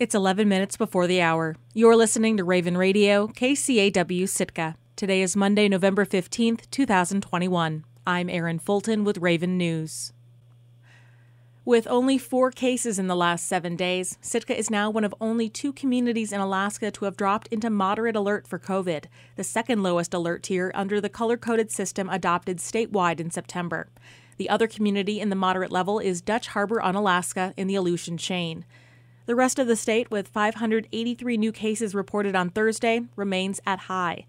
It's 11 minutes before the hour. You're listening to Raven Radio, KCAW Sitka. Today is Monday, November 15th, 2021. I'm Erin Fulton with Raven News. With only four cases in the last seven days, Sitka is now one of only two communities in Alaska to have dropped into moderate alert for COVID, the second lowest alert tier under the color coded system adopted statewide in September. The other community in the moderate level is Dutch Harbor Unalaska in the Aleutian chain. The rest of the state, with 583 new cases reported on Thursday, remains at high.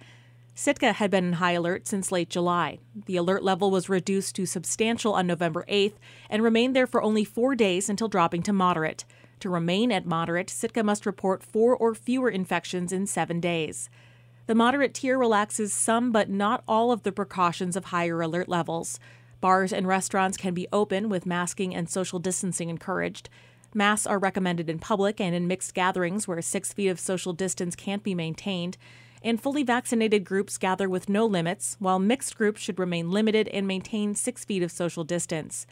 Sitka had been in high alert since late July. The alert level was reduced to substantial on November 8th and remained there for only four days until dropping to moderate. To remain at moderate, Sitka must report four or fewer infections in seven days. The moderate tier relaxes some but not all of the precautions of higher alert levels. Bars and restaurants can be open with masking and social distancing encouraged. Masks are recommended in public and in mixed gatherings where six feet of social distance can't be maintained. And fully vaccinated groups gather with no limits, while mixed groups should remain limited and maintain six feet of social distance.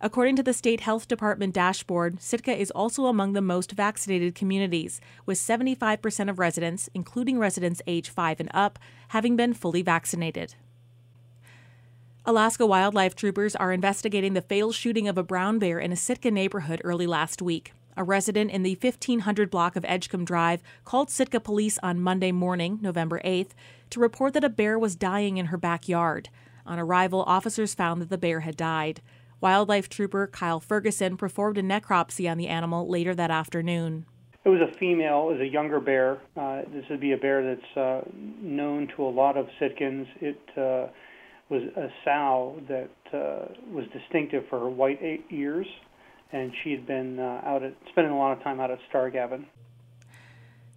According to the State Health Department dashboard, Sitka is also among the most vaccinated communities, with 75% of residents, including residents age 5 and up, having been fully vaccinated. Alaska wildlife troopers are investigating the failed shooting of a brown bear in a Sitka neighborhood early last week. A resident in the 1500 block of Edgecumbe Drive called Sitka police on Monday morning, November 8th, to report that a bear was dying in her backyard. On arrival, officers found that the bear had died. Wildlife trooper Kyle Ferguson performed a necropsy on the animal later that afternoon. It was a female, it was a younger bear. Uh, this would be a bear that's uh, known to a lot of Sitkans. It uh, was a sow that uh, was distinctive for her white ears, and she had been uh, out at spending a lot of time out at Starrigavan.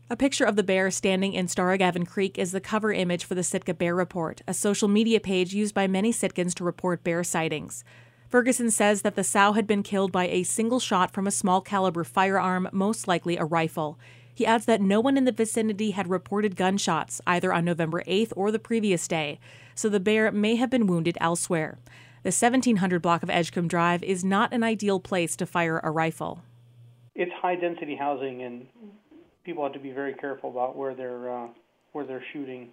A picture of the bear standing in Starrigavan Creek is the cover image for the Sitka Bear Report, a social media page used by many Sitkans to report bear sightings. Ferguson says that the sow had been killed by a single shot from a small caliber firearm, most likely a rifle. He adds that no one in the vicinity had reported gunshots, either on November 8th or the previous day, so the bear may have been wounded elsewhere. The 1700 block of Edgecumbe Drive is not an ideal place to fire a rifle. It's high density housing, and people have to be very careful about where they're uh, where they're shooting.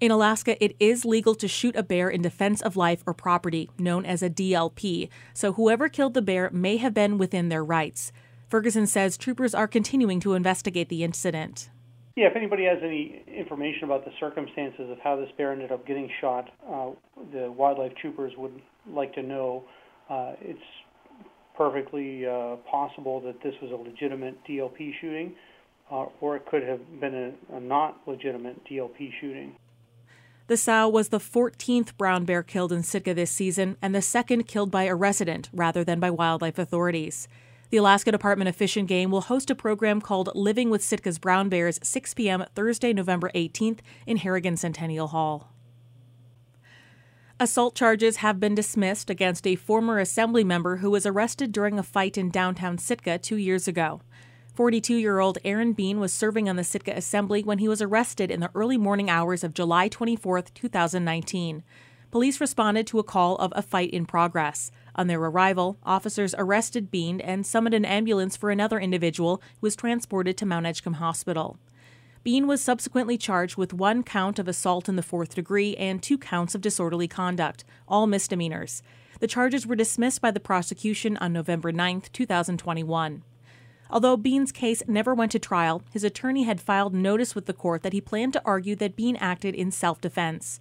In Alaska, it is legal to shoot a bear in defense of life or property, known as a DLP, so whoever killed the bear may have been within their rights. Ferguson says troopers are continuing to investigate the incident. Yeah, if anybody has any information about the circumstances of how this bear ended up getting shot, uh, the wildlife troopers would like to know. Uh, it's perfectly uh, possible that this was a legitimate DLP shooting, uh, or it could have been a, a not legitimate DLP shooting. The sow was the 14th brown bear killed in Sitka this season and the second killed by a resident rather than by wildlife authorities. The Alaska Department of Fish and Game will host a program called Living with Sitka's Brown Bears 6 p.m. Thursday, November 18th in Harrigan Centennial Hall. Assault charges have been dismissed against a former assembly member who was arrested during a fight in downtown Sitka two years ago. 42 year old Aaron Bean was serving on the Sitka Assembly when he was arrested in the early morning hours of July 24, 2019. Police responded to a call of a fight in progress. On their arrival, officers arrested Bean and summoned an ambulance for another individual who was transported to Mount Edgecumbe Hospital. Bean was subsequently charged with one count of assault in the fourth degree and two counts of disorderly conduct, all misdemeanors. The charges were dismissed by the prosecution on November 9, 2021. Although Bean's case never went to trial, his attorney had filed notice with the court that he planned to argue that Bean acted in self defense.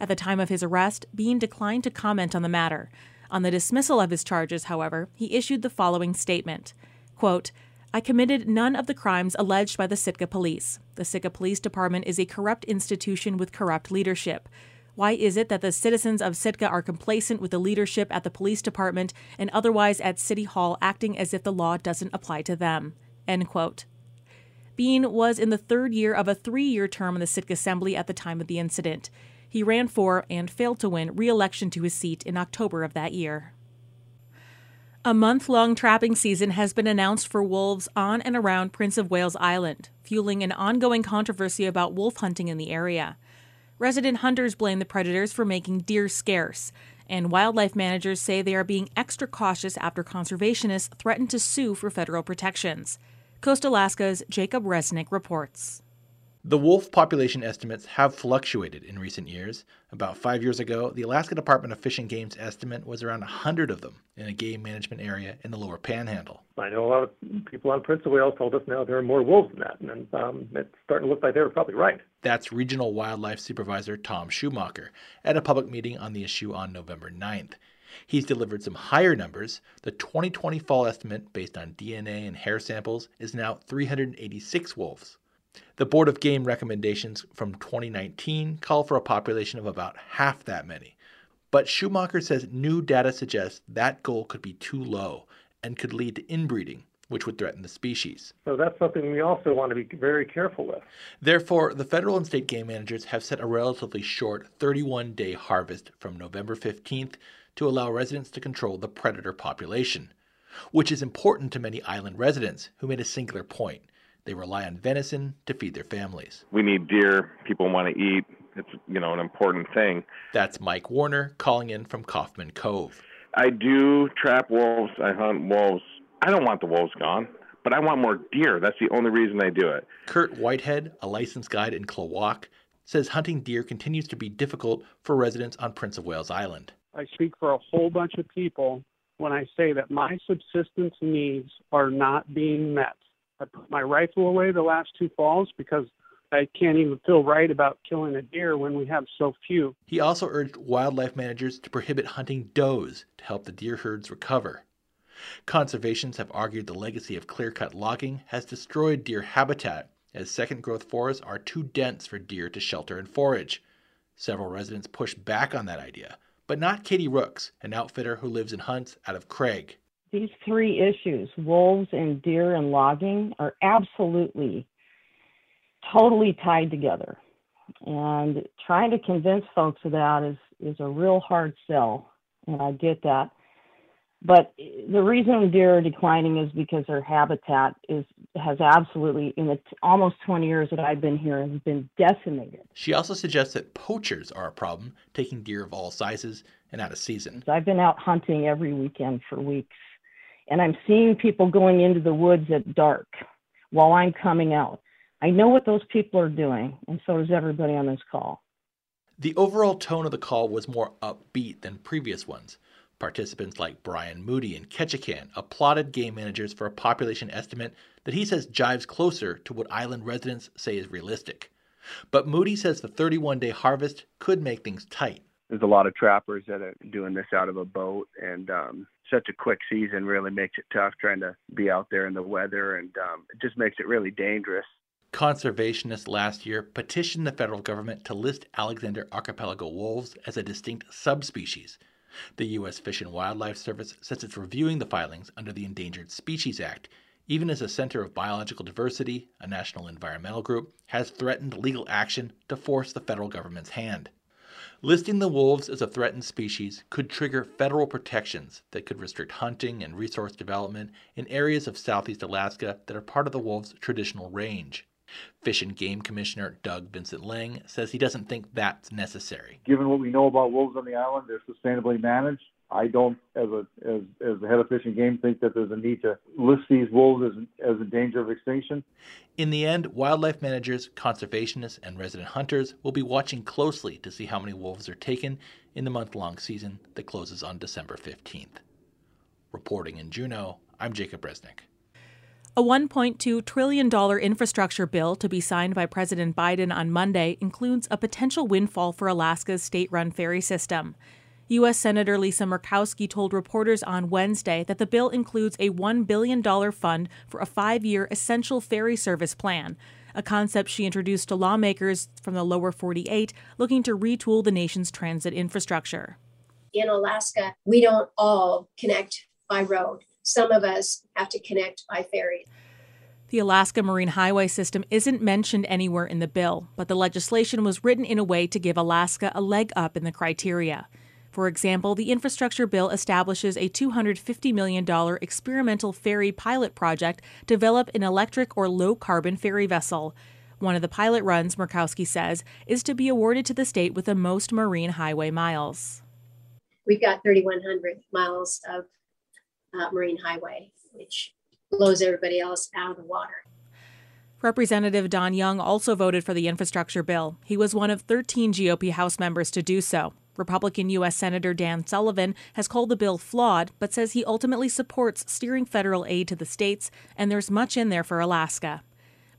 At the time of his arrest, Bean declined to comment on the matter, on the dismissal of his charges, however, he issued the following statement quote, I committed none of the crimes alleged by the Sitka police. The Sitka Police Department is a corrupt institution with corrupt leadership. Why is it that the citizens of Sitka are complacent with the leadership at the police department and otherwise at City Hall acting as if the law doesn't apply to them? End quote. Bean was in the third year of a three year term in the Sitka Assembly at the time of the incident. He ran for and failed to win re election to his seat in October of that year. A month long trapping season has been announced for wolves on and around Prince of Wales Island, fueling an ongoing controversy about wolf hunting in the area. Resident hunters blame the predators for making deer scarce, and wildlife managers say they are being extra cautious after conservationists threaten to sue for federal protections. Coast Alaska's Jacob Resnick reports. The wolf population estimates have fluctuated in recent years. About five years ago, the Alaska Department of Fish and Game's estimate was around 100 of them in a game management area in the lower panhandle. I know a lot of people on Prince of Wales told us now there are more wolves than that, and um, it's starting to look like they were probably right. That's Regional Wildlife Supervisor Tom Schumacher at a public meeting on the issue on November 9th. He's delivered some higher numbers. The 2020 fall estimate, based on DNA and hair samples, is now 386 wolves. The Board of Game recommendations from 2019 call for a population of about half that many. But Schumacher says new data suggests that goal could be too low and could lead to inbreeding, which would threaten the species. So that's something we also want to be very careful with. Therefore, the federal and state game managers have set a relatively short 31 day harvest from November 15th to allow residents to control the predator population, which is important to many island residents who made a singular point. They rely on venison to feed their families. We need deer. People want to eat. It's you know an important thing. That's Mike Warner calling in from Coffman Cove. I do trap wolves. I hunt wolves. I don't want the wolves gone, but I want more deer. That's the only reason I do it. Kurt Whitehead, a licensed guide in Klawock, says hunting deer continues to be difficult for residents on Prince of Wales Island. I speak for a whole bunch of people when I say that my subsistence needs are not being met. I put my rifle away the last two falls because I can't even feel right about killing a deer when we have so few. He also urged wildlife managers to prohibit hunting does to help the deer herds recover. Conservationists have argued the legacy of clear cut logging has destroyed deer habitat, as second growth forests are too dense for deer to shelter and forage. Several residents push back on that idea, but not Katie Rooks, an outfitter who lives and hunts out of Craig. These three issues, wolves and deer and logging, are absolutely totally tied together. And trying to convince folks of that is, is a real hard sell, and I get that. But the reason deer are declining is because their habitat is has absolutely, in the t- almost 20 years that I've been here, has been decimated. She also suggests that poachers are a problem, taking deer of all sizes and out of season. I've been out hunting every weekend for weeks, and I'm seeing people going into the woods at dark while I'm coming out. I know what those people are doing, and so does everybody on this call. The overall tone of the call was more upbeat than previous ones. Participants like Brian Moody in Ketchikan applauded game managers for a population estimate that he says jives closer to what island residents say is realistic. But Moody says the 31 day harvest could make things tight. There's a lot of trappers that are doing this out of a boat, and um, such a quick season really makes it tough trying to be out there in the weather, and um, it just makes it really dangerous. Conservationists last year petitioned the federal government to list Alexander archipelago wolves as a distinct subspecies. The U.S. Fish and Wildlife Service says it's reviewing the filings under the Endangered Species Act, even as the Center of Biological Diversity, a national environmental group, has threatened legal action to force the federal government's hand. Listing the wolves as a threatened species could trigger federal protections that could restrict hunting and resource development in areas of southeast Alaska that are part of the wolves' traditional range. Fish and Game Commissioner Doug Vincent Lang says he doesn't think that's necessary. Given what we know about wolves on the island, they're sustainably managed. I don't, as a as as the head of Fish and Game, think that there's a need to list these wolves as as in danger of extinction. In the end, wildlife managers, conservationists, and resident hunters will be watching closely to see how many wolves are taken in the month-long season that closes on December 15th. Reporting in Juneau, I'm Jacob Resnick. A $1.2 trillion infrastructure bill to be signed by President Biden on Monday includes a potential windfall for Alaska's state run ferry system. U.S. Senator Lisa Murkowski told reporters on Wednesday that the bill includes a $1 billion fund for a five year essential ferry service plan, a concept she introduced to lawmakers from the lower 48 looking to retool the nation's transit infrastructure. In Alaska, we don't all connect by road some of us have to connect by ferry. The Alaska Marine Highway System isn't mentioned anywhere in the bill, but the legislation was written in a way to give Alaska a leg up in the criteria. For example, the infrastructure bill establishes a $250 million experimental ferry pilot project to develop an electric or low carbon ferry vessel. One of the pilot runs, Murkowski says, is to be awarded to the state with the most marine highway miles. We've got 3,100 miles of uh, marine highway, which blows everybody else out of the water. Representative Don Young also voted for the infrastructure bill. He was one of 13 GOP House members to do so. Republican U.S. Senator Dan Sullivan has called the bill flawed, but says he ultimately supports steering federal aid to the states, and there's much in there for Alaska.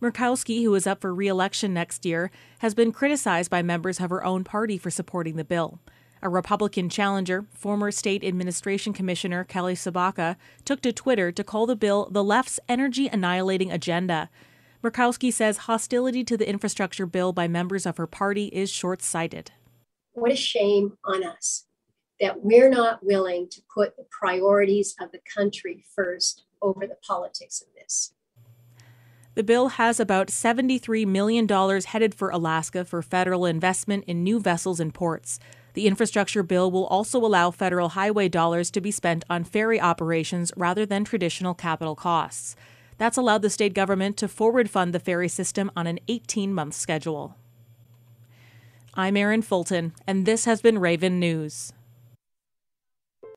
Murkowski, who is up for re election next year, has been criticized by members of her own party for supporting the bill. A Republican challenger, former State Administration Commissioner Kelly Tshibaka, took to Twitter to call the bill the left's energy annihilating agenda. Murkowski says hostility to the infrastructure bill by members of her party is short sighted. What a shame on us that we're not willing to put the priorities of the country first over the politics of this. The bill has about $73 million headed for Alaska for federal investment in new vessels and ports. The infrastructure bill will also allow federal highway dollars to be spent on ferry operations rather than traditional capital costs. That's allowed the state government to forward fund the ferry system on an 18 month schedule. I'm Erin Fulton, and this has been Raven News.